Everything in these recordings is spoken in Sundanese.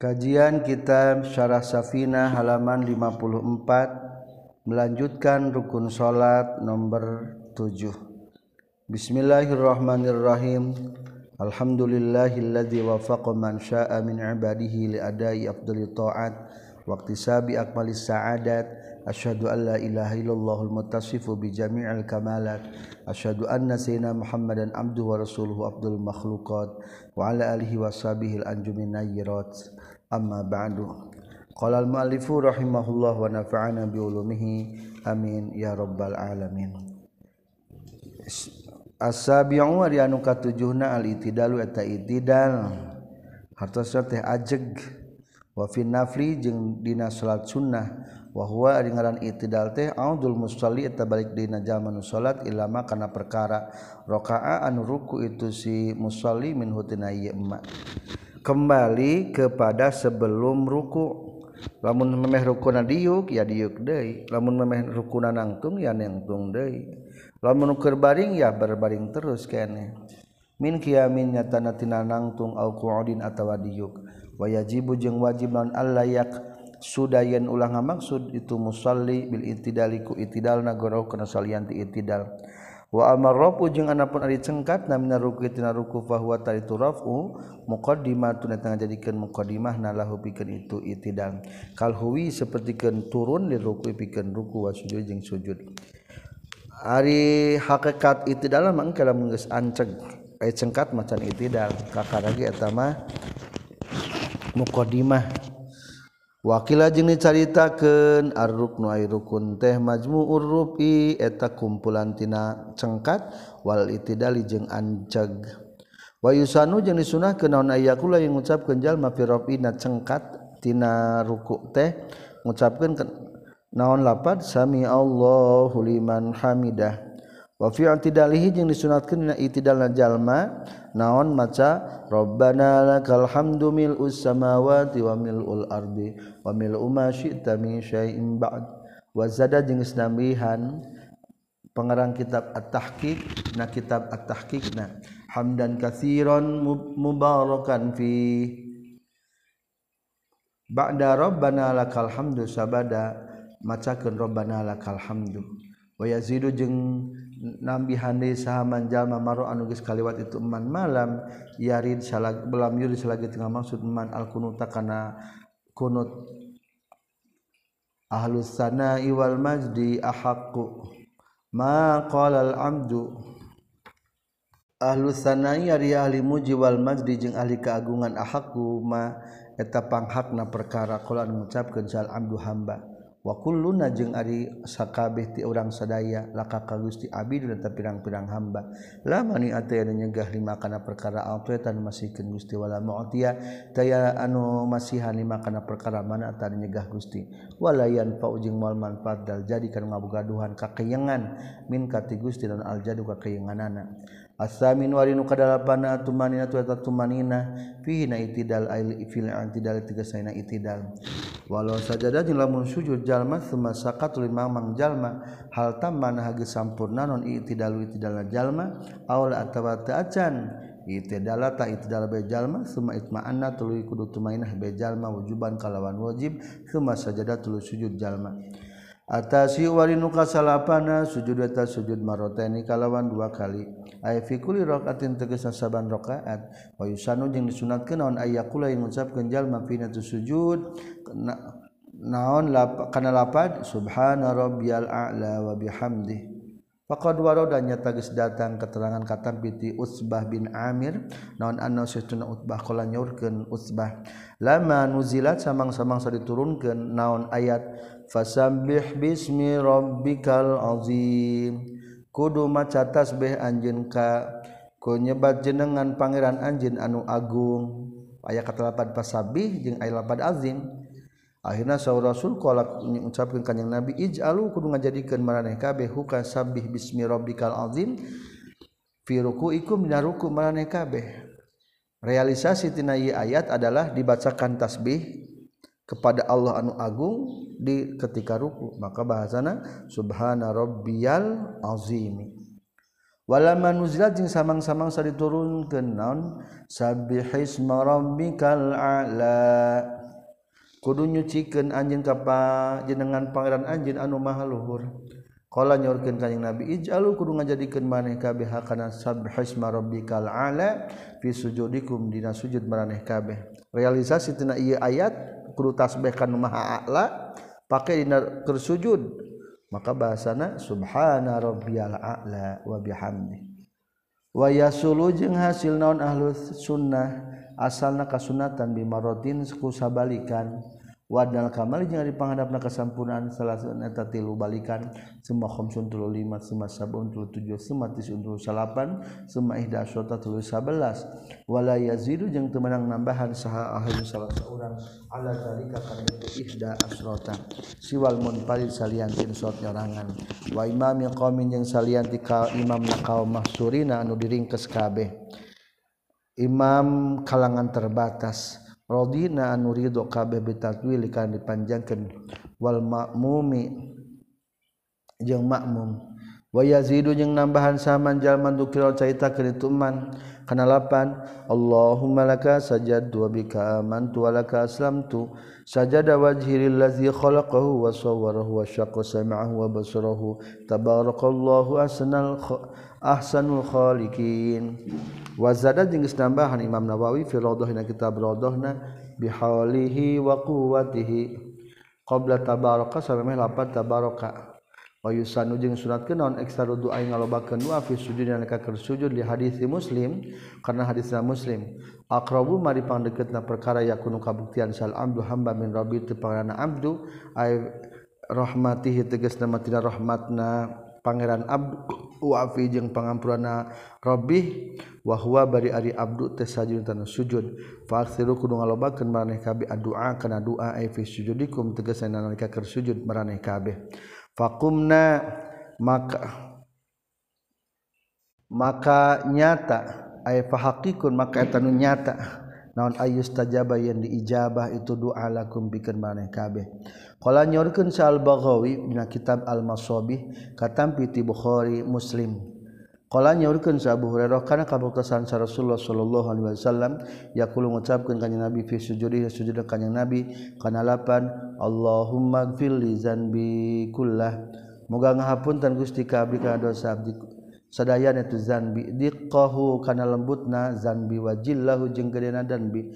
Kajian Kitab Syarah Safina halaman 54 melanjutkan rukun salat nomor 7. Bismillahirrahmanirrahim. Alhamdulillahilladzi wafaqa man syaa'a min 'ibadihi li adai afdhalit ta'at wa iktisabi akmalis sa'adat. Asyhadu an la ilaha illallahul muttasifu bi jami'il kamalat. Asyhadu anna sayyidina Muhammadan abduhu wa rasuluhu afdhalul makhluqat wa ala alihi washabihi al-anjumin nayyirat. amma ba'du. Qala al muallifu rahimahullah wa nafa'ana bi ulumihi. Amin ya rabbal alamin. As-sabi'u wa anu katujuhna al itidalu eta itidal. Hartosna teh ajeg. Wa fi nafli jeung dina salat sunnah. Wa huwa ari ngaran itidal teh audul musalli eta balik dina jaman salat ilama kana perkara. Raka'a anu ruku itu si musalli min hutina ieu emak kembali kepada sebelum ruku. Lamun memeh rukuna diuk ya diuk deui. Lamun memeh rukuna nangtung ya nangtung deui. Lamun keur baring ya berbaring terus kene. Min qiyamin nyatana tina nangtung au qu'udin atawa diuk. Wa yajibu jeung wajib non allayak sudayan ulah ngamaksud itu musalli bil itidaliku itidal nagoro kana salian ti itidal. wa amar rafu jeung anapun ari cengkat na namina ruku tina ruku fa huwa itu rafu muqaddimatun eta ngajadikeun muqaddimah nalahu pikeun itu itidang. Kalhuwi sapertikeun turun li ruku pikeun ruku wa sujud jeung sujud. Ari hakikat itidal mah engke lamun geus anceg ai cengkat macan itidal kakaragi eta mah muqaddimah. wakila jeng ar-ruknu ay rukun teh majmu'ur urrupi eta kumpulan tina cengkat wal itidali jeung anceg wayusanu jeung disunah kenaon ayakula yang ngucapkeun jalma fi rafina cengkat tina ruku teh ngucapkeun naon lapad? Sami Allahu liman hamidah. Wa fi i'tidalihi jeung disunatkeun dina i'tidalna jalma naon maca rabbana lakal hamdu mil us samawati wa mil ul ardi. Wa mil'u ma syi'ta min syai'in ba'd. Wa zada jeung nambihan pengarang kitab at-tahqiq na kitab at-tahqiq na. Hamdan katsiran mubarakan fi. Ba'da rabbana lakal hamdu sabada macakeun rabbana lakal hamdu. Wa yazidu jeung nabi handi sahaman jalma maro anu geus kaliwat itu eman malam yarid salag belam yuri salagi tengah maksud eman al kunuta kana kunut ahlus sana iwal majdi ahaqqu. Ma qala al amdu. Ahlus sanai ari ahli muji wal majdi jeung ahli keagungan ahaqqu ma eta panghakna perkara. Qala ngucapkeun sal amdu hamba. wakulluna jeung ari sakabeh ti urang sadaya laka ka Gusti abdi dan pirang-pirang hamba. Lamani ate anu nyegah lima kana perkara autuetan masihkeun Gusti wala mu'tiya taya anu masihan lima kana perkara mana atan nyegah Gusti. Walayan pau ujing moal manfaat dal jadi kana ngabogaduhan kakeyengan min kati Gusti dan aljadu kakeyenganana asamin wari nu kadalapana tumanina tu eta tumanina. Fihi na itidal ail fil antidal tiga saina itidal. Walau sajadah jeung lamun sujud jalma summa saqatul mamang jalma. Hal tamman hage sampurna non itidal itidal jalma aula atawa ta'acan. Itidal ta itidal be jalma summa itma'anna tuluy kudu tumainah be jalma wujuban kalawan wajib summa sajadah tuluy sujud jalma. atasi wali nuka salapana sujud eta sujud maroteni kalawan dua kali. Ay fi kulli raqatin tegasna saban rakaat wa yusanu jeung disunatkeun naon ayakula yang ngucapkeun jalma fina tu sujud. Naon lap, kana lapad? Subhana rabbiyal a'la wa bihamdi faqad warada nyata geus datang keterangan katam piti Utsbah bin Amir. Naon anna sesuna Utsbah kala nyaurkeun Utsbah. Lama nuzilat samang-samang diturunkeun naon ayat fasabbih bismi rabbikal azim. Kudu maca tasbih anjeun ka ku nyebat jenengan pangeran anjeun anu agung. Aya kata lapan fasabbih jeung aya lapan azim. Akhirna saur rasul qala ngucapkeun ka nabi ij'alu kudu ngajadikeun maraneh kabeh huka sabbih bismi rabbikal azim. Fi ruku'ikum dina ruku maraneh kabeh. Realisasi tina ayat adalah dibacakan tasbih kepada Allah anu Agung di ketika ruku. Maka bahasana Subhana robbiyal Azimi manuzla jing samang-samang sa diturun ke naon sabihkal kudu nyuciken anjin kapal jenengan Pangeran anj anu maha luhur. Kalau nyokin kanyang nabi Ijalu kudu ngajadikan maneh kabeh karena sabihkal ala fi sujudikum. Dina sujud maraneh kabeh. Realisasi tina iya ayat kudu tasbih kana maha a'la pakai dina keur sujud. Maka bahasana subhana rabbiyal a'la wa bihamdi. Wa yasulu jeung hasil naon ahlus sunnah asalna kasunatan bimarodin ku sabalikan. wadal kamal jeung ari panghadapna kasampurnan salasan eta tilu balikan summa khamsun tilu lima summa sabun tilu tujuh summa tisun tilu salapan summa ihda asyota tilu sabelas. Wala yazidu jeung temenang nambahan saha ahli salah seorang ala zalika kana itu ihda asrota siwal munfarid salian tin sot nyorangan wa imam yang qaumin jeung salian ti ka imam kaum mahsurina anu diringkes kabeh. Imam kalangan terbatas. rodina anu ridho kabeh bitatwil kan dipanjangkeun wal ma'mumi jeung makmum. Wa yazidu jeung nambahan saman jalman dukira caita kerituman kana lapan Allahumma laka sajadtu wa bika amantu wa laka aslamtu. Sajada wajhi lillazi khalaqahu wa sawwarahu wa syaqqa sam'ahu wa basarahu. Tabarakallahu asnal ahsanul khaliqin. Wa zada jeung geus nambahan Imam Nawawi fi radhahna kitab radhahna bihaulihi wa quwwatihi. Qabla tabaraka sampai lapan tabaraka wa yusanu jeung sunatkeun naon ekstra du'a ngalobakeun wa fi sujudna ka keur sujud di hadis Muslim karena hadisna Muslim. Aqrabu mari pangdeketna perkara yakunu kabuktian sal abdu hamba min rabbi tepangana abdu ay rahmatihi tegasna matina rahmatna. Pangeran Abdu wafi jeung pangampurana Robih wahwa bari ari Abdu teh sajud tanu sujud. Fa'aksiru kudu ngalobakeun maraneh kabeh addu'a kana doa ai fi sujudikum tegasna nalika keur sujud maraneh kabeh. Faqumna maka maka nyata ay fahaqiqun maka eta nu nyata. naon ayus tajaba yang diijabah itu doa lakum bikin maneh kabeh. Qala nyorkeun sa al-baghawi dina kitab al-masabih katampi ti bukhari muslim. Qala nyorkeun sa abu hurairah kana kabuktasan sa rasulullah sallallahu alaihi wasallam? Yaqulu ngucapkeun ka nabi fi sujudi sujud ka nabi kana lapan allahumma gfir li zanbi kullah moga ngahapuntan gusti ka abdi kana dosa abdi sadaya itu zanbi. Diqahu kana lembutna zanbi wajillahu jeung gedena zanbi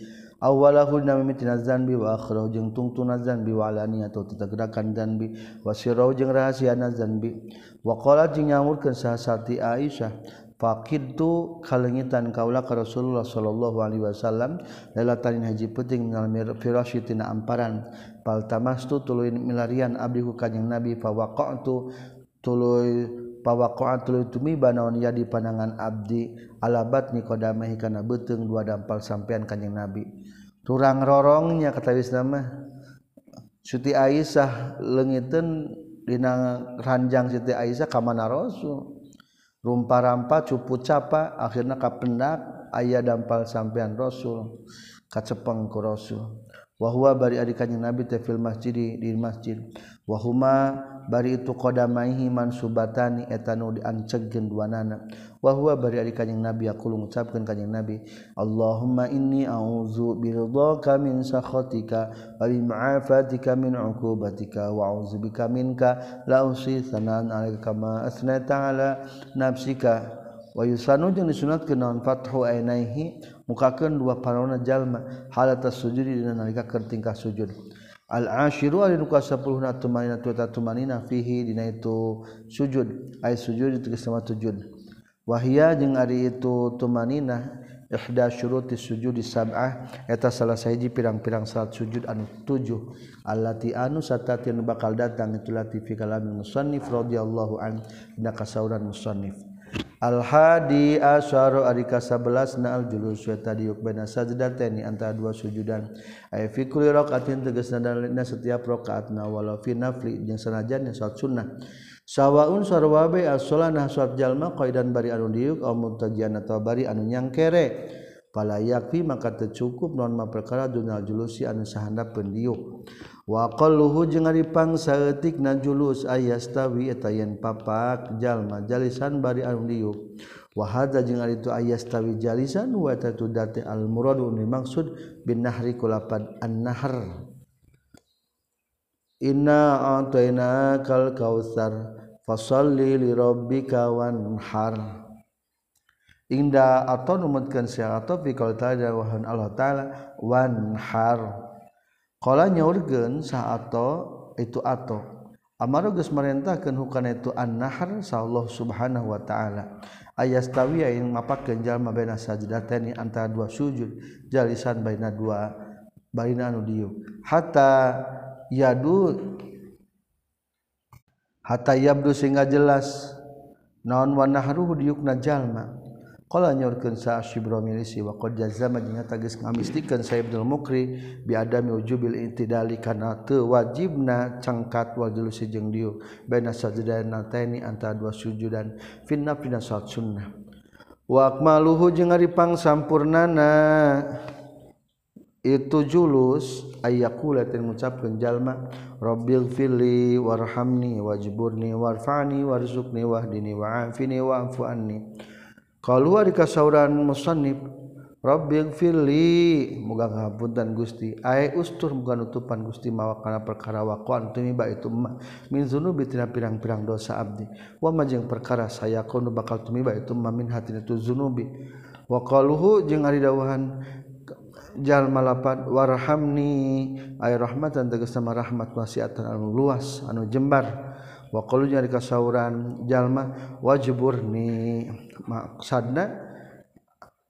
awalahu namitina zanbi wa akhirahu jeung tungtuna zanbi wa alani alaniyatu tetegerakan zanbi. Wa sirrau jeung rahasiana zanbi. Wa qala jeung nyamurkeun sahasati Aisyah faqidtu kalengitan kaula ka Rasulullah sallallahu alaihi wasallam lailatan haji penting minal firasyi tina amparan. Fal tamastu tuluy milarian abdi ku kanjing Nabi fa waqa'tu tuluy pawaqaatul tumiba naon ya di panangan abdi. Alabat ni niqadamihi kana beuteung dua dampal sampean kanjing nabi. Turang rorongnya kata nama Siti Aisyah lengiten dina ranjang Siti Aisyah ka mana Rasul. Rumpa-rampa cupu capa akhirnya kapendak ayah dampal sampean Rasul. Kacepeng ku Rasul. wahwa bari ari kanjing nabi teh fil masjid di masjid. Wahuma bari itu qadamaihi mansubatani etanu dianceugkeun duanana. Wahwa bari ari kanjing nabi aku ngucapkeun kanjing nabi Allahumma inni a'udzu biridhaka min sakhatika wa bi ma'afatika min 'uqubatika wa a'udzu bika minka la usi sanan 'alaika kama asnata 'ala nafsika. Wayusanu jeung disunatkeun naon fathu ainaihi mukakeun dua panona jalma halata sujudi dina nalika keur tingkah sujud. Al ashiru ari nu kasapuluhna tumanina tu tumanina fihi dina itu sujud ay sujud itu sama sujud. Wahia jeung ari itu tumanina ihda syuruti sujudi sab'ah eta salah sahiji pirang-pirang salat sujud anu tujuh allati anu satati nu bakal datang itu latifi kalamin musannif radhiyallahu an dina kasauran musannif. Al-hadi asyaru ari ka-11 na al-julus wa tadiuk baina sajdatani antara dua sujudan. Ay fi kulli raqatin tegasna dalina setiap rakaatna walau fi nafli jeung sanajan salat sunnah. Sawaun sarwabe as-salanah salat jalma qaidan bari anu diuk au muntajian atau bari anu nyangkere. pala yakfi maka tercukup non ma perkara dunal julusi anu sahandap pendiuk. Wa qalluhu jeung ari pangsaeutikna julus ayastawi eta yen papak jalma jalisan bari anu diuk. Wa hadza jeung ari tu ayastawi jalisan wa eta date al muradu anu dimaksud bin nahri kulapan an nahr inna atainakal kautsar fasalli li rabbika wanhar. inda atau numutkeun sia atau fi qaul ta'ala wahan Allah ta'ala wanhar. Qala nyaurkeun sa atau itu atau amara geus marentahkeun hukana itu an-nahr sa Allah subhanahu wa ta'ala. Ayastawi yang mapakeun jalma baina sajdatani antara dua sujud jalisan baina dua barina anu diuk hatta yadu hatta yabdu sehingga jelas naon wa nahruhu diukna jalma. Qala nyorkeun sa Syibra milisi wa qad jazama jeung tagis ngamistikeun sa Mukri bi adami wujubil intidali kana teu wajibna cangkat wajilusi julusi jeung diu baina sajadana taini antara dua sujudan finna fina salat sunnah. Wa akmaluhu jeung ari pangsampurnana itu julus ayakula dan mengucapkan jalma Rabbil fili warhamni wajiburni warfani warzukni wahdini wa'afini wa'afu anni. keluar di kasauran musanib Rabbing Fili muga ngabut dan Gusti. Ay ustur muga nutupan Gusti mawa kana perkara wakoan. Tumiba itu mah min zunubi tina pirang-pirang dosa abdi. Wa majeng perkara saya kono bakal tumiba itu mah min hatina tu zunubi. Wa qaluhu jeung ari dawuhan jal malapat warhamni. Ay rahmatan tegas sama rahmat wasiatan anu luas anu jembar. waqalu nyari kasauran jalma wajburni maksadna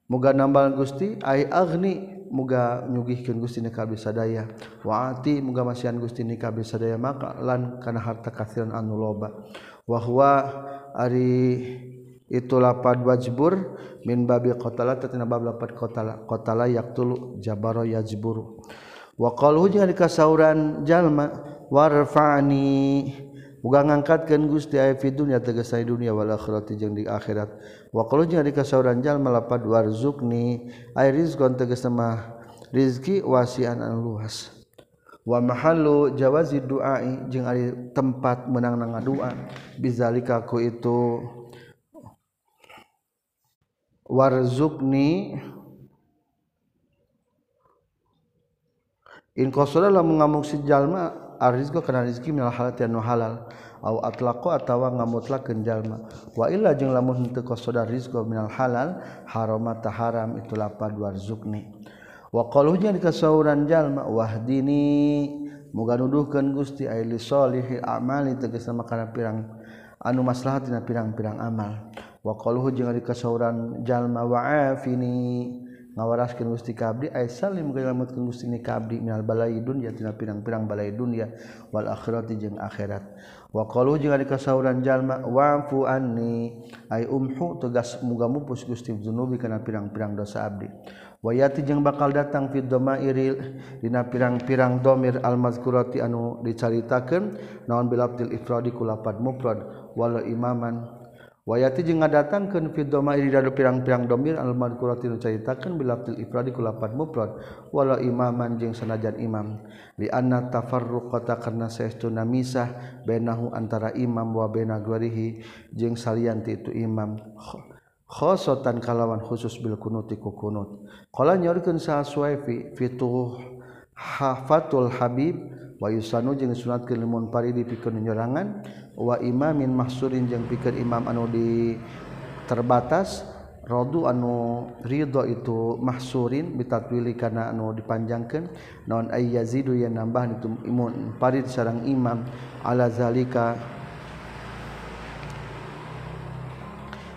muga nambal Gusti ai agni muga nyugihkeun Gusti ni kabeh sadaya waati muga masihan Gusti ni kabeh sadaya maka lan kana harta kasiran anu loba. Wa huwa ari itu lapad wajbur min babi qatala tatina bab lapad qatala qatala yaqtulu jabaro yajburu. Wa qalu jeung kasauran jalma warfa'ni. Uga ngangkatkeun Gusti ayat fi dunya tegesa dunia wal akhirati jeung di akhirat. Wa qul jeung di kasauran jal malapad warzuqni ai rizqon tegesa mah rizki wasian an luas. Wa mahallu jawazi duai jeung ari tempat menang nang doa bizalika ku itu warzuqni In qasadalah mengamuk si jalma arrizqu kana rizki minal halal tianu halal. Au atlaqo atawa ngamutlak kenjalma wa illa jeung lamun teu qasada rizqu minal halal harama taharam itu lapad warzukni wa qaluhnya dikasauran jalma wahdini moga nuduhkeun Gusti aili solihil amali tegas nama kana pirang anu maslahat pirang-pirang amal. Wa qaluhu jeung dikasauran jalma wa'afini ngawaraskeun Gusti Kabdi ay salim ngalametkeun Gusti ni Kabdi minal balai dunya tina pirang-pirang balai dunya wal akhirati jeung akhirat. Wa qalu jeung ari kasauran jalma wa'fu anni ay umhu tegas muga mupus Gusti dzunubi kana pirang-pirang dosa abdi. Wayati jeung bakal datang fi dhamairil dina pirang-pirang domir almazkurati anu dicaritakeun naon bilabtil ifradi kulapad mufrad walau imaman wayati jeung ngadatangkeun fi dhamma dadu pirang-pirang domir al madhkurah nu caritakeun bil ifradi kulapan lafaz mufrad wala imaman jeung sanajan imam. Li anna tafarruqata karna saestuna misah bainahu antara imam wa baina ghairihi jeung salianti itu imam. Khosotan kalawan khusus bil kunuti ku kunut. Qala nyorkeun sa suwaifi fituh hafatul habib wa yusanu jeung sunatkeun limun paridi dipikeun nyerangan wa imamin mahsurin jeung pikir imam anu di terbatas rodu anu ridho itu mahsurin bitatwili kana anu dipanjangkeun. Naon ay yazidu yang nambah itu imun parid sarang imam. Ala zalika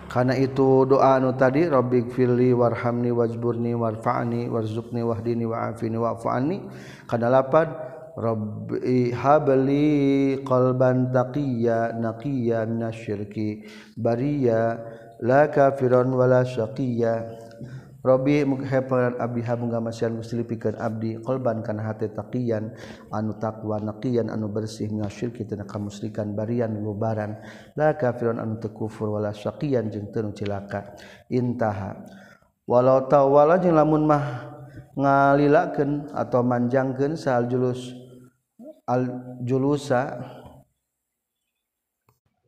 karena itu doa anu tadi rabbik fili warhamni wajburni warfa'ni warzuqni wahdini wa'afini wa'fu'anni kana lapad Rabbi habli qalban taqiyya naqiyyan nasyirki bariya la kafiran wala syaqiyya Rabbi mukheparan abdi hamunga masyan gusti lipikeun abdi qalban kana hate taqiyan anu taqwa naqiyan anu bersih mina syirki tina kamusyrikan barian lubaran. La kafiran anu teu kufur wala syaqiyan jeung teu cilaka. Intaha. Walau tawala jeung lamun mah ngalilakeun atau manjangkeun sahal julus aljulusa.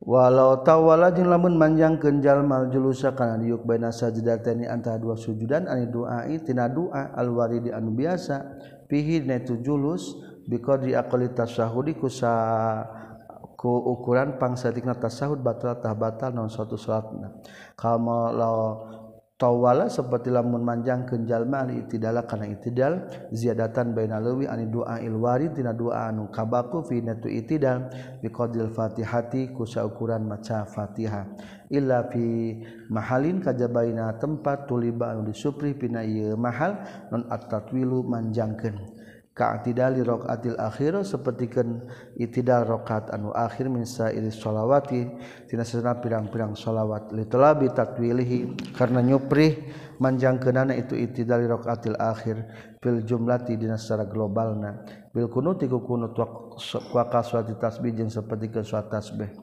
Walau tawala jeung lamun manjangkeun jalma aljulusa kana diuk baina sajdatani antara dua sujudan ani doa tina doa alwaridi anu biasa. Fihi na itu julus biqadri aqli tasahudi kusa ku ukuran pangsatikna tasahud batal tah batal non suatu salatna. Kalau tawala seperti lamun manjang kenjal mali tidaklah karena itidal ziyadatan baina lewi ani doa ilwari tina doa anu kabaku fi natu itidal biqadil fatihati ku saukuran maca fatihah. Illa fi mahalin kajabaina tempat tuliba anu disupri pina ieu mahal non at-tatwilu manjangkeun. katidali rokaatil akhir sepertikan itidal rakaat anu akhir min sairi sholawati tina sesana pirang-pirang sholawat. Litulabi tatwilihi karena nyuprih manjangkeunana itu itidali rokaatil akhir fil jumlati dina secara globalna. Bil kunuti ku kunut wa kaswati tasbih jeung sapertikeun suat tasbih.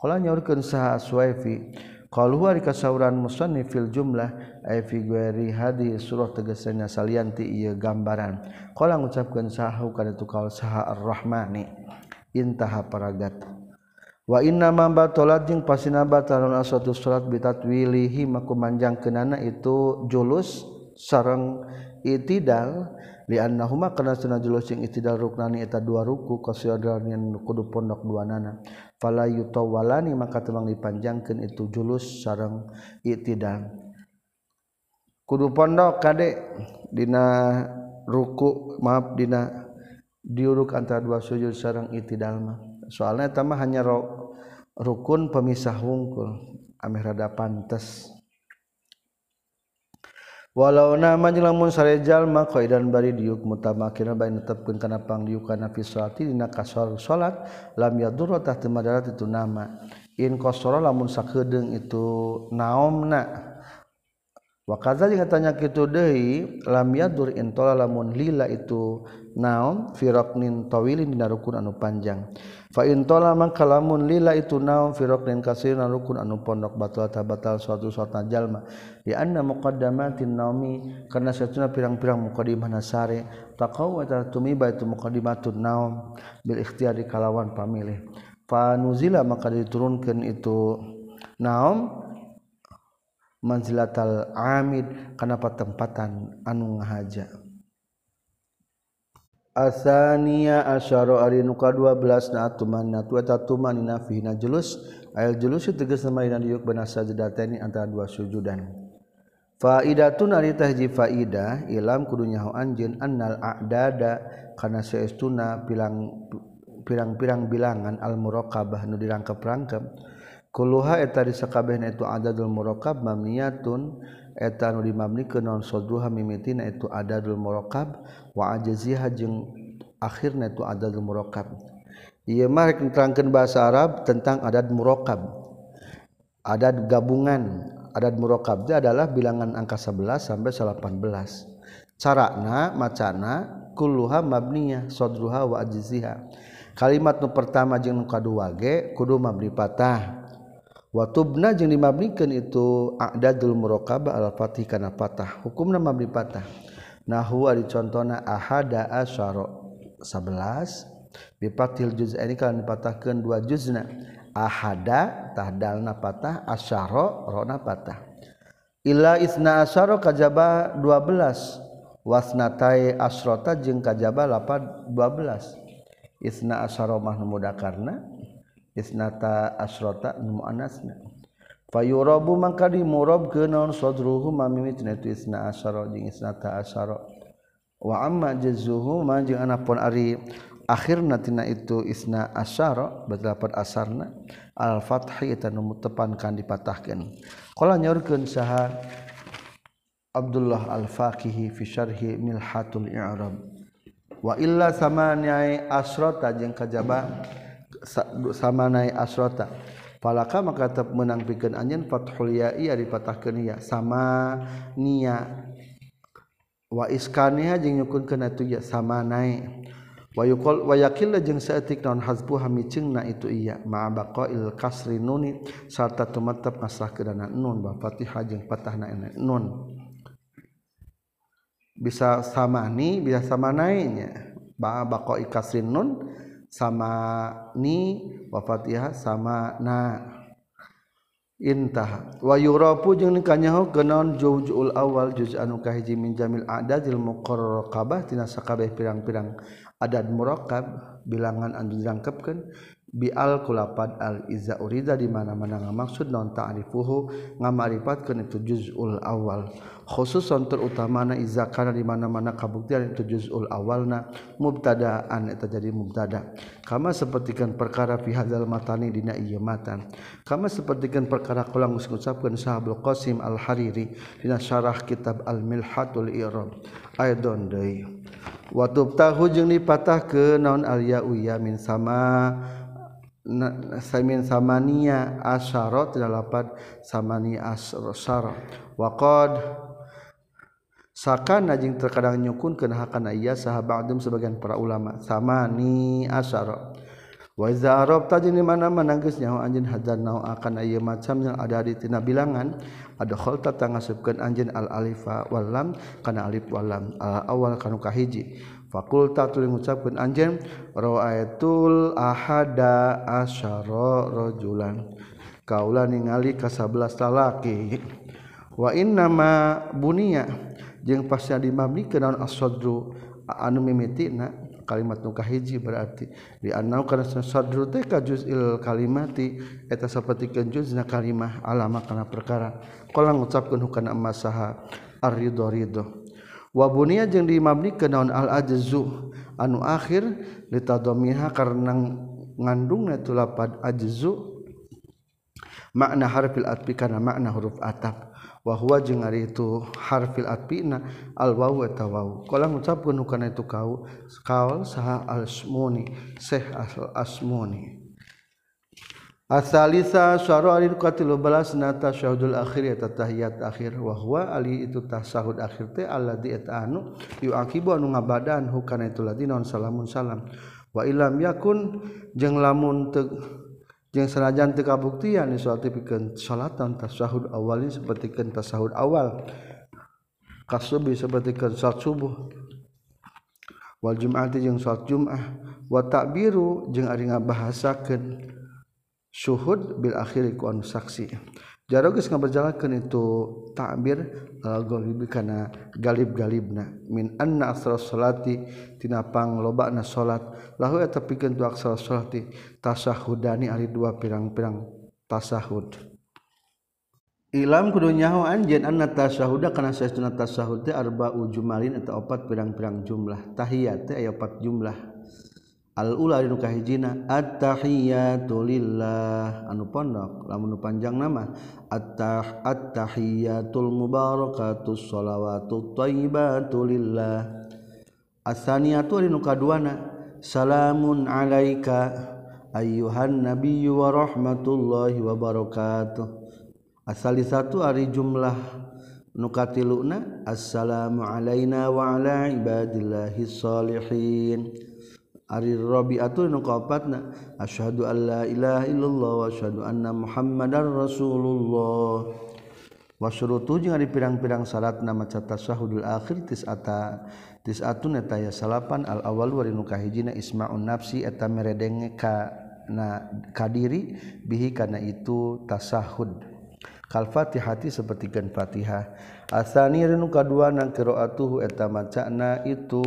Qala nyaurkeun saha suwaifi Qal huwa dikasauran musannif fil jumlah ay fi ghairi hadhihi surah tegasna salian ti ieu gambaran. Qala ngucapkeun sahu kana tu qaul saha ar-rahmani. Intaha paragat. Wa inna ma batalat jeung pasina batalun asatu salat bitatwilihi maku manjangkeunana itu julus sareng itidal li annahuma kana sunah julus jeung itidal ruknani eta dua ruku kasyadran kudu pondok duanana fala yutawalani maka temang dipanjangkan itu julus sarang itidal. Kudu pondok kade dina ruku maaf dina diuruk antara dua sujud sarang itidal mah. Soalnya eta mah hanya rukun pemisah wungkul ameh rada pantes. walau nama lamun sarejal mah qaidan bari diuk mutamakina bain netepkeun kana pangdiukan fi sholati dina kasor salat lam yadur tah teu madarat itu nama. In qasara lamun sakedeung itu naomna. Wa kadza jeung tanya kitu deui lam yadur in tola lamun lila itu naom fi raqnin tawilin dina rukun anu panjang. faintola mangkalamun lila itu naon firoknin kasir na rukun anu pondok batal tabatal suatu suatu jalma. Di anna muqaddamatin naumi karena satuna pirang-pirang muqaddimah nasare taqaw wa tartumiba itu muqaddimatun naum bil ikhtiyari kalawan pamilih. Fa nuzila maka diturunkan itu naum manzilatal amid kana patempatan anu ngahaja. asania asyaro ari nu ka-12 na atuman na tu eta tuman ina fi na julus ayal julus tegas sama ina diuk bana sajdatani antara dua sujudan. Faidatun ari tahji faidah ilam kudu nyaho anjeun annal a'dada kana saestuna pilang pirang-pirang bilangan al muraqabah nu dirangkep-rangkep. Kuluha eta disakabeh itu adadul murokab mamniyatun eta nu dimamni ke non sodruha mimitina itu adadul murokab wa ajaziha jeung akhirna itu adadul murokab ieu mah rek nerangkeun bahasa Arab tentang adad murokab adad gabungan adad murokab itu adalah bilangan angka 11 sampai 18 carana macana kulluha mabniyah sodruha wa ajaziha kalimat nu pertama jeung nu kadua ge kudu mabni patah. watubna jeung dimabnikeun itu a'dadul muraqabah al-fatih kana patah. Hukumna mabni patah. Nah ari contona ahada asyara 11 bipatil juz ini kalau dipatahkeun dua juzna. Ahada tahdalna patah. Asyara rona patah. Illa isna asyara kajaba 12 wasnatai asrota jeung kajaba 8 12 isna asyara mah mudakarna. isnata asrota nu muanasna fayurabu mangka dimurab kenaon sadruhu mamimitna tu isna asara jeung isnata asara wa amma jazuhu ma jeung anapun ari akhirna tina itu isna asara berdapat asarna. Al fathi eta nu tepankan dipatahkeun qala nyaurkeun saha Abdullah al-Faqihi fi syarhi Milhatul I'rab. Wa illa samani'ai asrata jeung kajaba sama naik asrota. Palaka maka tetap menang bikin anjen fathul ya iya dipatahkan ya. Sama nia. Wa iskaniha jeung nyukunkeun atuh ya sama naik. Wa yuqal wa yaqilla jeung saeutik naon hazbu hamicingna itu iya. Ma baqail kasri nuni sarta tumetep ngasah kana nun. Ba fatihah jeung patahna nun. Bisa sama ni bisa sama naiknya. Ba baqail kasri nun sama ni wafatihah sama na. Intah wa yurapu jeung kanyaho genaon juzul awal juz anu kahiji min jamil adadil muqarrabah tina sakabeh pirang-pirang adad murakkab bilangan anu dirangkepkeun bial kulapad al iza urida di mana-mana ngamaksud non ta'rifuhu ngamarifatkeun itu juzul awal. Khususon terutamana iza kana di mana-mana kabuktian itu juzul awalna mubtadaan eta jadi mubtada. Kama sapertikeun perkara fi hadzal matani dina ieu matan. Kama sapertikeun perkara kula ngucapkeun sahabul qasim al hariri dina syarah kitab al milhatul i'rab aidon deui. Wa tubtahu jeung dipatahkeun naon al ya min sama. Samin samania asyara tidak lapat samani asyara waqad sakana jeung terkadang nyukun kena hakana iya sahabatum sebagian para ulama. Samani asyara wa iza arabta jeung mana-mana geus nyaho anjeun nahu akan aya macam yang ada di tina bilangan. Ada khalta tangasupkeun anjeun al alifa wal lam kana alif wal lam. Al awal kanu kahiji fakulta tuli ngucapkeun anjeun ra'aitul ahada asyara rajulan. Kaula ningali ka 11 lalaki wa inna ma bunia jeung pasnya dimabnikeun naon as-sadru? Anu mimitina kalimat nu kahiji berarti. Di anau kana sadru teh ka juzil kalimati eta sapertikeun juzna kalimah alama kana perkara. Qala ngucapkeun hukana amma saha ar-ridho ridho wabunia jeung dimabni ke naon al-ajzu anu akhir litadomiha karena ngandungna tu lapad ajzu? Makna harfil atfi kana makna huruf atap. Wa huwa jeung ari itu harfil atfina al wawu eta wawu kala ngucapkeun kana itu kau kaul saha al-asmuni syekh al-asmuni asalisa syaro ari ka 13 nata syahudul akhir eta tahiyat akhir. Wa huwa ali itu tasahud akhir teh alladzi eta anu yuakibu anu ngabadan hukana itu ladina salamun salam. Wa ilam yakun jeung lamun teu jeung sanajan teu kabuktian suatu pikeun salatan tasahud awali seperti keun tasahud awal. Kasubi seperti keun salat subuh. Wal jum'ati jeung salat jum'ah. Wa takbiru jeung ari ngabahasakeun. syuhud bil akhir ku saksi jaro geus ngaberjalakeun itu takbir galib kana galib-galibna. Min anna asra salati tina panglobana salat lahu eta pikeun tu aksara salati tasahudani ari dua pirang-pirang tasahud. Ilam kudu nyaho anjeun anna tasahuda kana saestuna tasahud teh arba'u jumalin eta opat pirang-pirang jumlah. Tahiyat teh aya opat jumlah. Al-ulakahhijina attahiyatulillah anu pondok lamun panjang nama attah attahiyatul mubarakatus sholawatu thaibatulillah Asaniyatul anu kaduana salamun alaika ayyuhan nabiyyu wa rahmatullahi wa barakatuh. Asali satu ari jumlah nukatiluna assalamu alaina wa ala ibadillahi sholihin Ari Rabi'atul nu kaopatna asyhadu alla ilaha illallah wa asyhadu anna Muhammadar Rasulullah. Wa syurutu jeung ari pirang-pirang syaratna maca tasyahudul akhir tis'ata tis'atun eta ya salapan al awal wa nu kahijina isma'un nafsi eta meredenge ka na kadiri bihi kana itu tasahud kal fatihati sapertikeun Fatihah asani rinu kadua nang qiraatuhu eta macana itu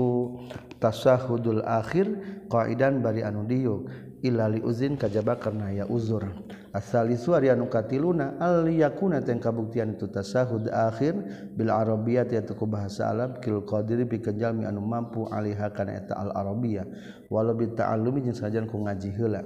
tasahudul akhir qaidan bari anu diuk. Ilali uzin kajaba karena ya uzur. Asali suari anu katiluna al yakuna teng kabuktian itu tasahud akhir bil arabiyah ti ku bahasa Arab kil qadir bi mi anu mampu alihah kana eta al arabiyah. Walau bi ta'allumi jeung sajan ku ngaji heula.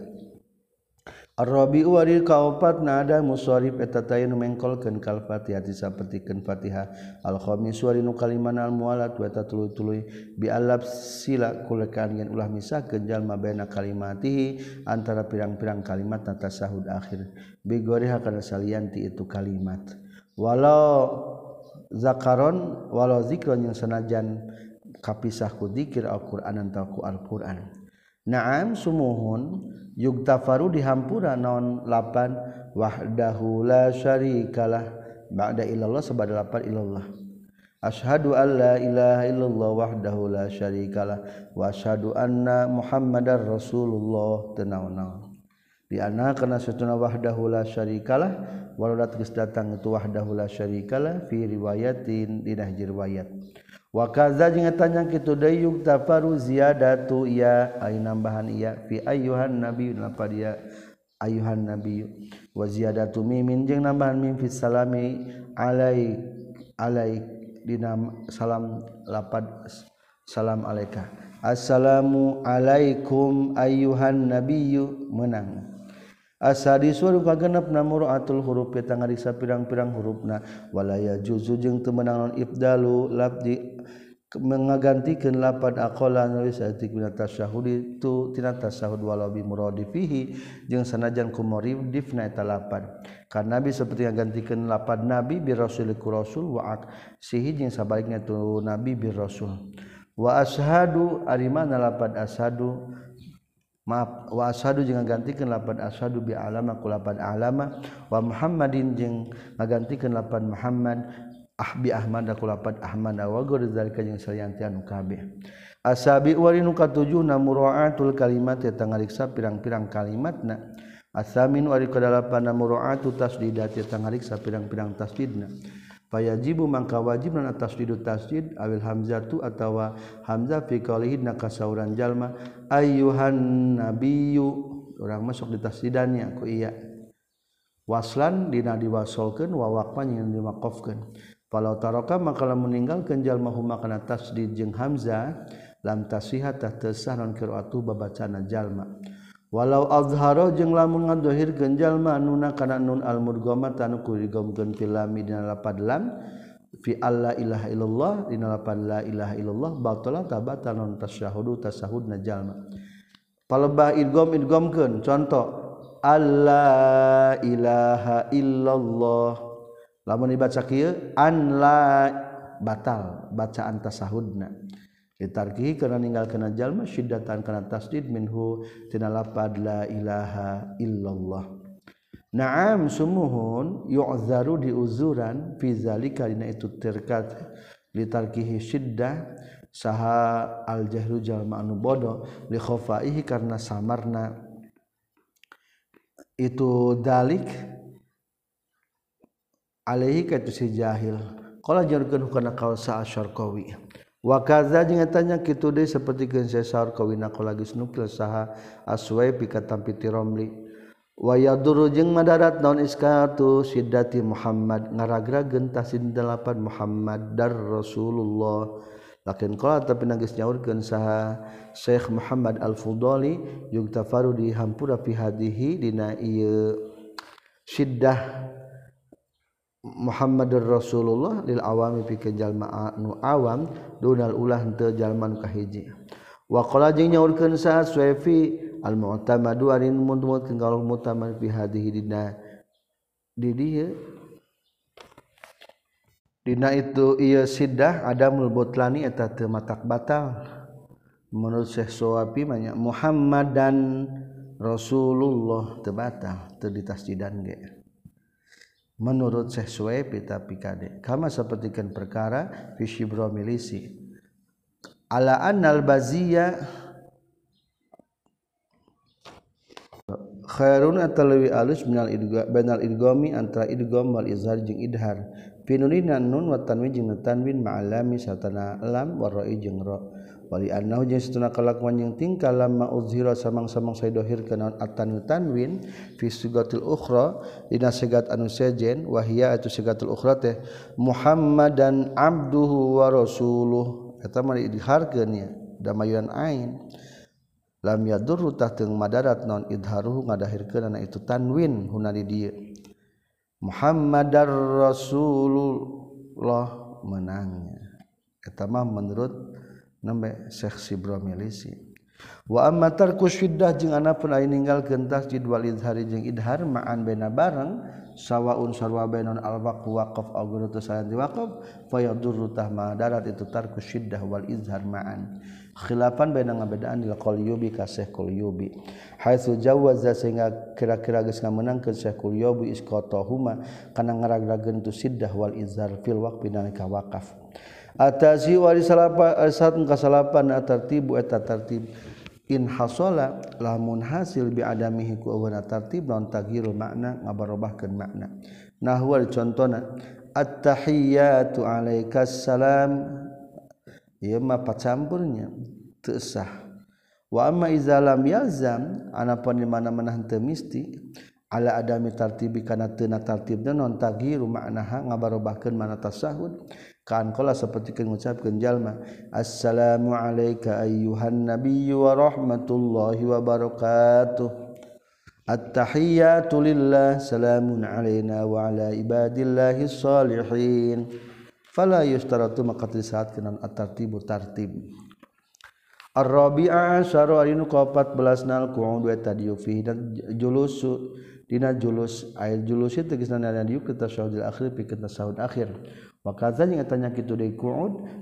Ar-Rabi waril kaopat na ada muswarif eta tayu nu mengkolkeun kal Fatihah disapetikeun Fatihah. Al-khamis wari nu kaliman al-mualat wa eta tuluy-tuluy. Bi alab sila kulekan yen ulah misakeun jalma baina kalimatihi antara pirang-pirang kalimat tata sahud akhir. Bi goriha kana salianti itu kalimat. Walau zakaron walau zikron yang senajan kapisah ku dzikir Al-Qur'an antau ku Al-Qur'an. naam sumuhun. Yugtafaru dihampura naon lapan. Wahdahu la syarikalah. Ba'da illallah sabada lapan illallah Ashadu an la ilaha illallah wahdahu la syarikalah. Wa asyhadu anna Muhammadar Rasulullah. Tenaun-naun. Di ana kana satuna wahdahu la syarikalah waladat geus datang itu wahdahu la syarikalah fi riwayatin dinah riwayat. wakaza jeung tanya kitu deui yuktafaru ziyadatu ya ay nambahan iya. Fi ayyuhan nabi lapad ya ayyuhan nabi. Wa ziyadatu mimin jeung nambahan mim fi salami alai alai dinam salam lapad salam alaika assalamu alaikum ayyuhan nabiyyu menang. asa disuruh ka genep namur atul huruf kita ngariksa pirang-pirang hurufna. Walaya juzu jeung temenangan ibdalu labdi mengagantikan lapan akola nulis etik bina tasyahud itu tina tasyahud walau bimuradifihi jeung sanajan kumori kumorif eta lapan karena nabi seperti yang gantikan lapan nabi bi rasul ku rasul wa sihi jeung sabaliknya tu nabi bi rasul wa ashadu ari mana lapan ashadu maaf wasadu jeung ngagantikan lapan asadu bi alama ku lapan alama wa Muhammadin jeung ngagantikan lapan Muhammad ah bi Ahmad ku lapan Ahmad wa zalika jeung sayantian kabeh. Asabi wari nu katujuh na muraatul kalimat eta ngariksa pirang-pirang kalimatna. Asamin wari kadalapan na muraatu tasdidat eta ngariksa pirang-pirang tasdidna. fayajibu mangka wajib nan atas didu tasjid awil hamzatu atawa hamzah fi qalihi na kasauran jalma. Ayyuhan nabiyyu. Urang masuk di tasjidannya ku iya. Waslan dina diwasolkeun wa waqfan yang diwaqafkeun falau taraka maka lamun meninggalkeun jalma huma kana tasdid jeung hamzah lam tasihat tah tesah non qiraatu babacana jalma. walau Alzharo jeung lamun ngadohir genjallma nuna kana nun almurgoma tanukurigogen filami dina lapadlan fi alla ilaha illallah dina lapan la ilaha illallah batalan tabatan non tasyahudu tasahudna jalma palebah idgom idgomkeun contoh alla ilaha illallah. Lamun dibaca kieu an la batal bacaan tasahudna. Ditarki karena meninggal kena jalma syidatan karena tasdid minhu tinalapad la ilaha illallah. Naam sumuhun yu'zaru diuzuran fi zalika dina itu terkat litarkihi syiddah saha al jahlu jalma anu bodoh li khafaihi karena samarna. Itu dalik alaihi ka itu si jahil. Qala jarkeun kana kausa asyarqawi wakaza jeung etanya kitu deui sapertikeun sesar kawina lagi nukil saha aswai pika tampiti romli. Wa yaduru jeung madarat naon iskatu siddati Muhammad. Ngaragrageun tasin dalapan Muhammad dar Rasulullah. Lakin qala tapi nangis nyaurkeun saha Syekh Muhammad Al-Fudali Yugtafaru tafaru di hampura fi hadihi dina ieu. Siddah Muhammaddur Rasulullah lil awami pikeun jalma nu awam dunal ulah henteu jalma nu kahiji. Wa qala jeung nyaurkeun sa Sufi al mu'tamadu arin mundmut kenggal mu'tamad fi hadhihi dina. Di dieu dina itu ieu siddah adamul butlani eta teu matak batal. Menurut Syekh Suwapi banyak Muhammad dan Rasulullah teu batal teu ditasjidan ge. menurut Syekh Suwaib tapi kade kama sapertikeun perkara fi milisi. Ala annal baziya khairun atalawi alus minal idgham banal idghami antara idgham wal izhar jeung idhar. Pinulina nun wa tanwin jeung tanwin ma'alami satana lam wa ra'i jeung ra' wali annahu jeung satuna kalakuan jeung tingkah lama uzhira samang-samang saidohir kana atan tanwin fi sigatil ukhra dina sigat anu sejen wahia atu sigatul ukhra teh muhammadan abduhu wa rasuluh. Eta mah diharkeun nya damayuan ain. Lam yadurru tah teu madarat non idharuhu ngadahirkeun ana itu tanwin huna di dieu. Muhammadar Rasulullah menangnya. Eta mah menurut nembe Syekh Sibro milisi. Wa amma tarku syiddah jeung anapun ari ninggalkeun tasjid wal idhari jeung idhar ma'an baina bareng sawaun sarwa bainon al waqf waqaf au gurutu sayanti waqaf fa yadurru tahma darat itu tarku syiddah wal izhar ma'an. Khilafan baina ngabedaan lil qalyubi ka syekh qalyubi haitsu jawaza sehingga kira-kira geus ngamenangkeun syekh qalyubi isqatahuma kana ngaragrageun tu syiddah wal izhar fil waqf dina ka waqaf. atasi wali eh, salapan satun kasalapan atartibu eh, eta tartib in hasala lamun hasil bi adamihi ku awana tartib lawan tagiru makna ngabarobahkeun makna. Nahwal contona at-tahiyatu salam. Ieu mah pacampurnya teu sah. Wa amma iza lam yalzam anapun di mana-mana henteu misti ala adami tartibi kana teu na tartibna non tagiru makna ngabarobahkeun mana tasahud. kaan seperti mengucapkan jalma. Assalamu alayka ayyuhan nabiyyu wa rahmatullahi wa barakatuh. At-tahiyatu lillah salamun alaina wa ala ibadillahi salihin fala yustaratu maka kenan at-tartibu tartib. Ar-Rabi'a asyaru alinu 14 nal qu'ud wa tadiyu fi julusu. dina julus air julus itu tegasna nanya diuk kita sahudil akhir bikin tasahud akhir. Maka tanya tanya kita dari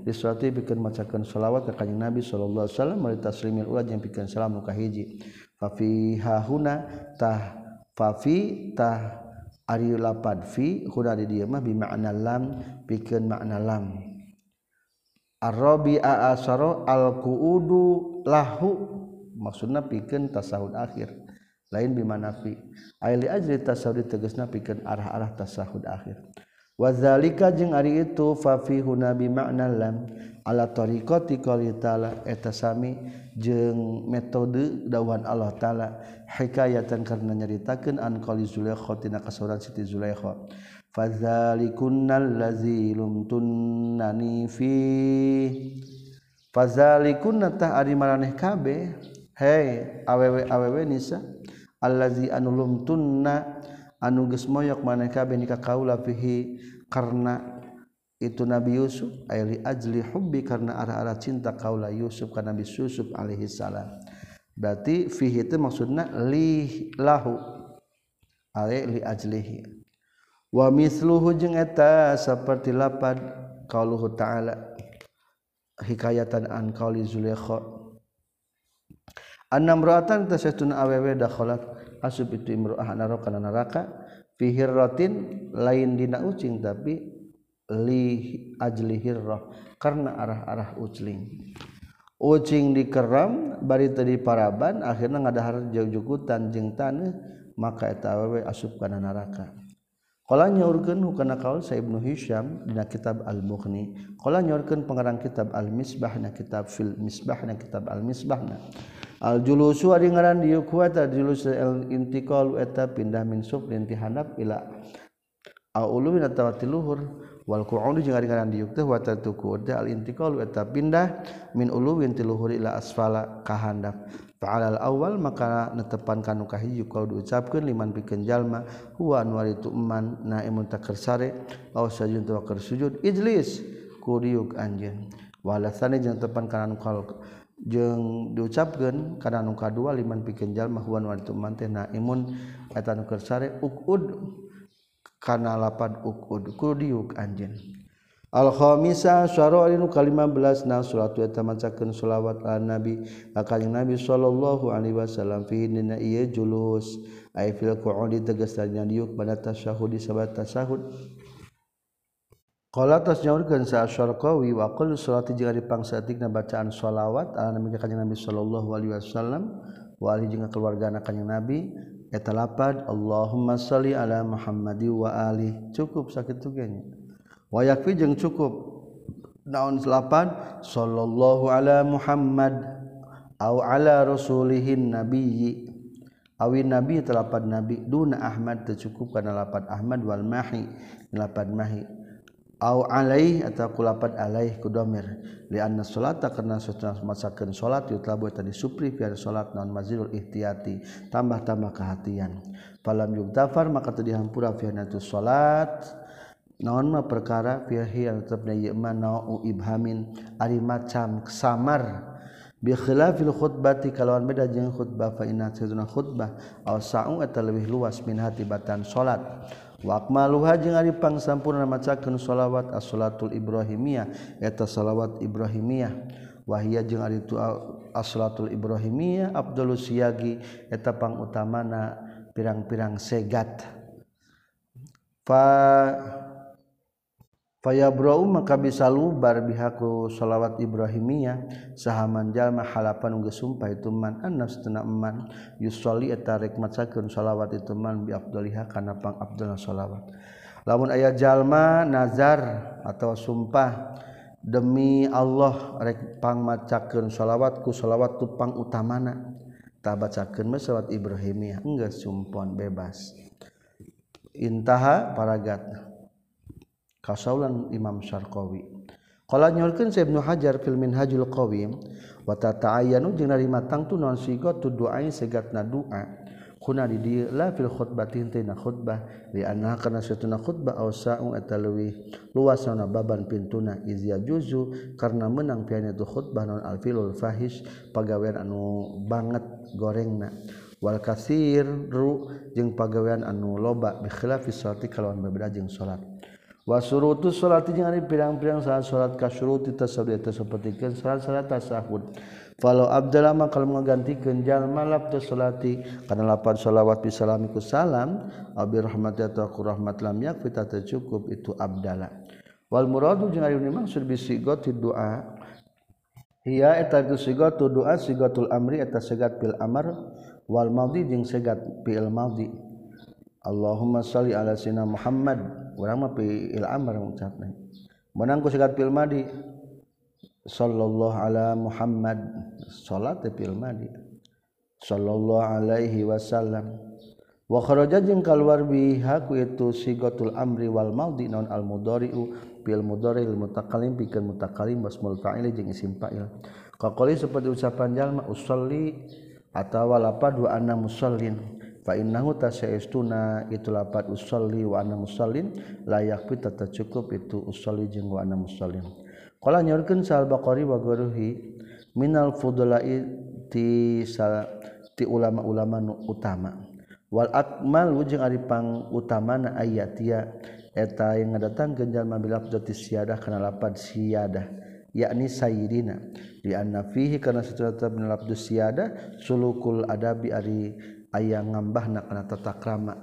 di suatu bikin macakan salawat ke kanjeng Nabi sallallahu alaihi wasallam mari taslimil ulah jeung bikin salam nu kahiji fa fi hahuna tah fa fi tah ari lapad fi huna di dieu mah bi makna lam makna lam. Arabi aasaro al kuudu lahu maksudna bikin tasahud akhir. lain bimanafi. Aili ajri tasawudi tegesna pikeun arah-arah tasahud akhir. Wazalika jeung ari itu fa fi huna bi makna lam. Ala tariqati qali taala eta sami jeung metode dawuhan Allah taala hikayatan karena nyaritakeun an qali zulaikha tina kasoran siti zulaikha. Fadzalikunnal ladzi lumtunnani fi. Fadzalikunna ta ari maraneh kabeh. Hey awewe awewe nisa. allazi anulum tunna anu geus moyok maneh kabeh ka kaula fihi karena itu Nabi Yusuf ayli ajli hubbi karena arah-arah cinta kaula Yusuf ka Nabi Yusuf alaihi salam. Berarti fihi itu maksudna li lahu ari li ajlihi. Wa misluhu jeung eta saperti lapad qauluhu ta'ala hikayatan an qauli zulaikha Anam roatan teun awewe dakhalat asub itu imroah naro kana neraka fihir lain dina ucing tapi li ajli hirroh karena arah-arah ucling. Ucing dikeram bari tadi paraban akhirnya ngadahar jauh jukutan jeng tanah maka eta awewe asup kana neraka. Kala nyaurkeun hukana kaul sa Ibnu Hisyam dina kitab Al-Mughni. Kala nyaurkeun pengarang kitab Al-Misbah na kitab Fil Misbah na kitab Al-Misbah na. Al-julusu ari ngaran dieu kuat julus al-intiqal eta pindah min sub ti handap ila aulu min atawati luhur wal qu'udu jeung ari ngaran dieu teh wa tatuku al-intiqal eta pindah min uluwin ti luhur ila asfala ka handap Fa'alal awal maka netepan kanu kahiji kau diucapkeun liman pikeun jalma huwa anu ari tu eman naimun takersare aw sajun tu keur sujud ijlis kuriuk anjeun. Walasane jeung tepan kana kal jeung diucapkeun kana nu kadua liman pikeun jalma huwa anu ari tu eman teh naimun eta nu keur sare uqud kana lapad uqud kuriuk anjeun. Alkhoisa syarinu kalima belas na surat macaken sholawat nabi akan Nabi Shallallahu Alaihi Wasallam fidina iya julus. Aifil qa'udi tegasnya diuk pada tasyahud di sabat tasyahud. Qala tas sa Syarqawi wa qul salati jeung ari pangsatikna bacaan shalawat ala nabi kanjeng Nabi sallallahu alaihi wasallam wa ali jeung keluargana kanjeng Nabi eta lapad Allahumma shalli ala Muhammadi wa ali cukup sakitu ge wayafi jeung cukup. Naon selapan? Sallallahu ala Muhammad au ala rasulihin nabiyyi. Awi nabi telapan nabi. Duna Ahmad tercukup karena lapan Ahmad wal mahi. Lapan mahi. Au alaih atau kulapan alaih ku domir. Li anna salata karena sunnah masakeun salat yutlabu tadi supri pian salat non mazilul ihtiyati. Tambah-tambah kehatian falam yugdafar maka tadi hampura fi salat. naonmah perkara Ibhamin Ari macam samar. Bifil khutbati kalauwan beda jeung khutbah fainatuna khutbah saung eta lebih luas min hatibatan salat. Wakma luha jeung ari pangsampurna macakeun shalawat as-salatul Ibrahimiyah eta shalawat Ibrahimiyah. Wahia jeung ari tu as-salatul Ibrahimiyah Abdul Siyagi eta pangutamana pirang-pirang segat. Fa Faya maka bisa lubar bihaku sholawat Ibrahimiyah sahaman jalma halapan unggah sumpah itu man anas tena eman yusoli etarik matsakun sholawat itu man bi abduliha kana pang abdulna sholawat. Lamun ayat jalma nazar atau sumpah demi Allah rek pang macakeun sholawatku sholawat tu pang utamana tabacakeun mah sholawat Ibrahimiyah enggak sumpon bebas intaha paragatna. kasaulan Imam Syarqawi. Qala nyolkeun Sa Ibnu Hajar fil Minhajul Qawim wa tata'ayyanu jeung ari matang tu sigo tu doa segatna doa kuna di dieu la fil khutbatin tina khutbah li anna kana satuna khutbah aw sa'u atalwi luasna baban pintuna izya juzu karena menang pianya tu khutbah non alfilul fahish pagawean anu banget gorengna. Wal kasir ru jeung pagawean anu loba bikhilafi salati kalawan berbeda jeung salat wasurutu salati jeung pirang-pirang salat salat kasuruti tasabdi tasapatikeun salat-salat tasahud Falo abdallah mah kalau menggantikan jalma labda salati kana lapan salawat bi salami ku salam abi rahmati atau ku rahmat lam yakfi cukup itu abdallah wal muradu jeung ari maksud bi sigati doa. Hiya eta tu sigatu doa sigatul amri eta segat bil amr. Wal madhi jeung segat bil madhi Allahumma salli ala sina Muhammad. urang mah fiil amr ngucapna. Menang ku sikat fil madi. Sallallahu ala muhammad. Salat fil madi. Sallallahu alaihi wasallam. Wa kharaja jeung kaluar biha ku itu sigatul amri wal maudi non al mudhari'u fil mudhari'il mutaqallim pikeun mutaqallim wasmul fa'il jeung isim fa'il. Kaqali seperti ucapan jalma usolli atawa lapad wa anna musallin. nauna itu lapat usli wana musallin layak pita cukup itu usli jeung wana musalin kalau nyorkan sal bakori wagoruhi minal fudulai ti sal ti ulama-ulama nu utama. Wal akmal wujung aripang utama na ayat ya eta yang ngadatang genjal mabilaf jati siadah kana lapad siadah yakni sayyidina. Di anna fihi kana setelah lafdz siadah sulukul adabi ari aya ngambahna kana tata krama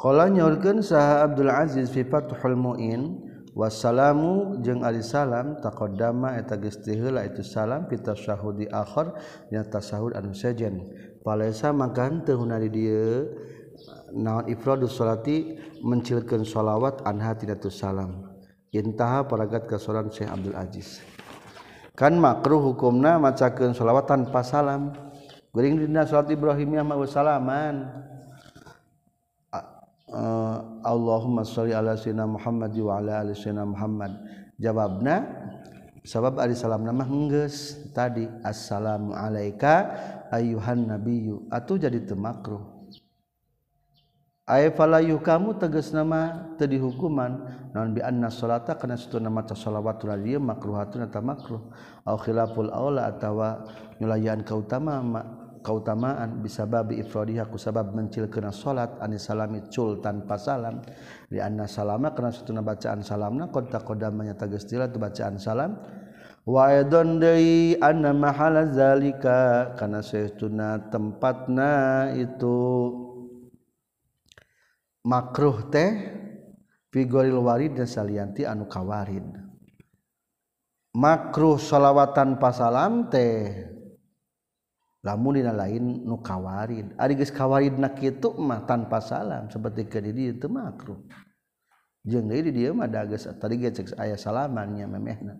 Qala nyaurkeun saha Abdul Aziz fi Fathul Muin wassalamu jeung ali salam taqaddama eta geus teu itu salam fi tasyahudi akhir nya tasahud anu sejen. Palaisa makan teu hunari dieu naon ifradus salati mencilkeun shalawat anha tina salam. Intaha paragat kasoran Syekh Abdul Aziz. kan makruh hukumna macakeun shalawat tanpa salam. Geuring dina salat ibrahimiyah mah salaman. Uh, Allahumma sholli ala sayyidina Muhammad wa ala ali sayyidina Muhammad. Jawabna sabab ari salamna mah geus tadi assalamu alayka ayuhan nabiyyu. Atuh jadi teu makruh. falayu kamu teges nama tadi hukuman. Non bi anna salata kana situ nama ta shalawat radiy makruhatun eta makruh. Au khilaful aula atawa nyulayaan kautama kautamaan bisababi ifradiha ku sabab mencilkeun salat an salami cul tanpa salam. Di anna salama kana situ bacaan salamna qad taqaddamanya tegas tila bacaan salam. Wa aidon deui anna mahala zalika kana saytuna tempatna itu. makruh teh figuril warid dan salianti anu kawarid. Makruh salawatan pasalam teh lamun dina lain nu kawarid. Ari geus kawarid nak kitu mah tanpa salam seperti ke di itu makruh. Jeung deui di dieu mah da geus tadi ge cek aya salamannya memehna.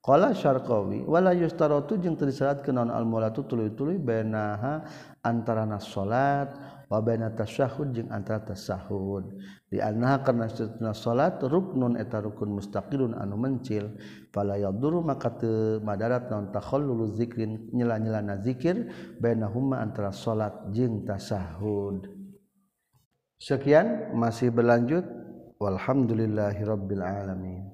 Qala syarqawi wala yustaratu jeung teu disyaratkeun naon al mulatu tuluy-tuluy bainaha antara salat wabana tasahud jeung antara tasahud. Di anna karena satuna salat ruknun eta rukun mustaqilun anu mencil. Fala yadurru maka teu madarat naon takhallulu zikrin nyela-nyelana zikir bainahuma antara salat jeung tasahud. Sekian masih berlanjut. Walhamdulillahirabbil alamin.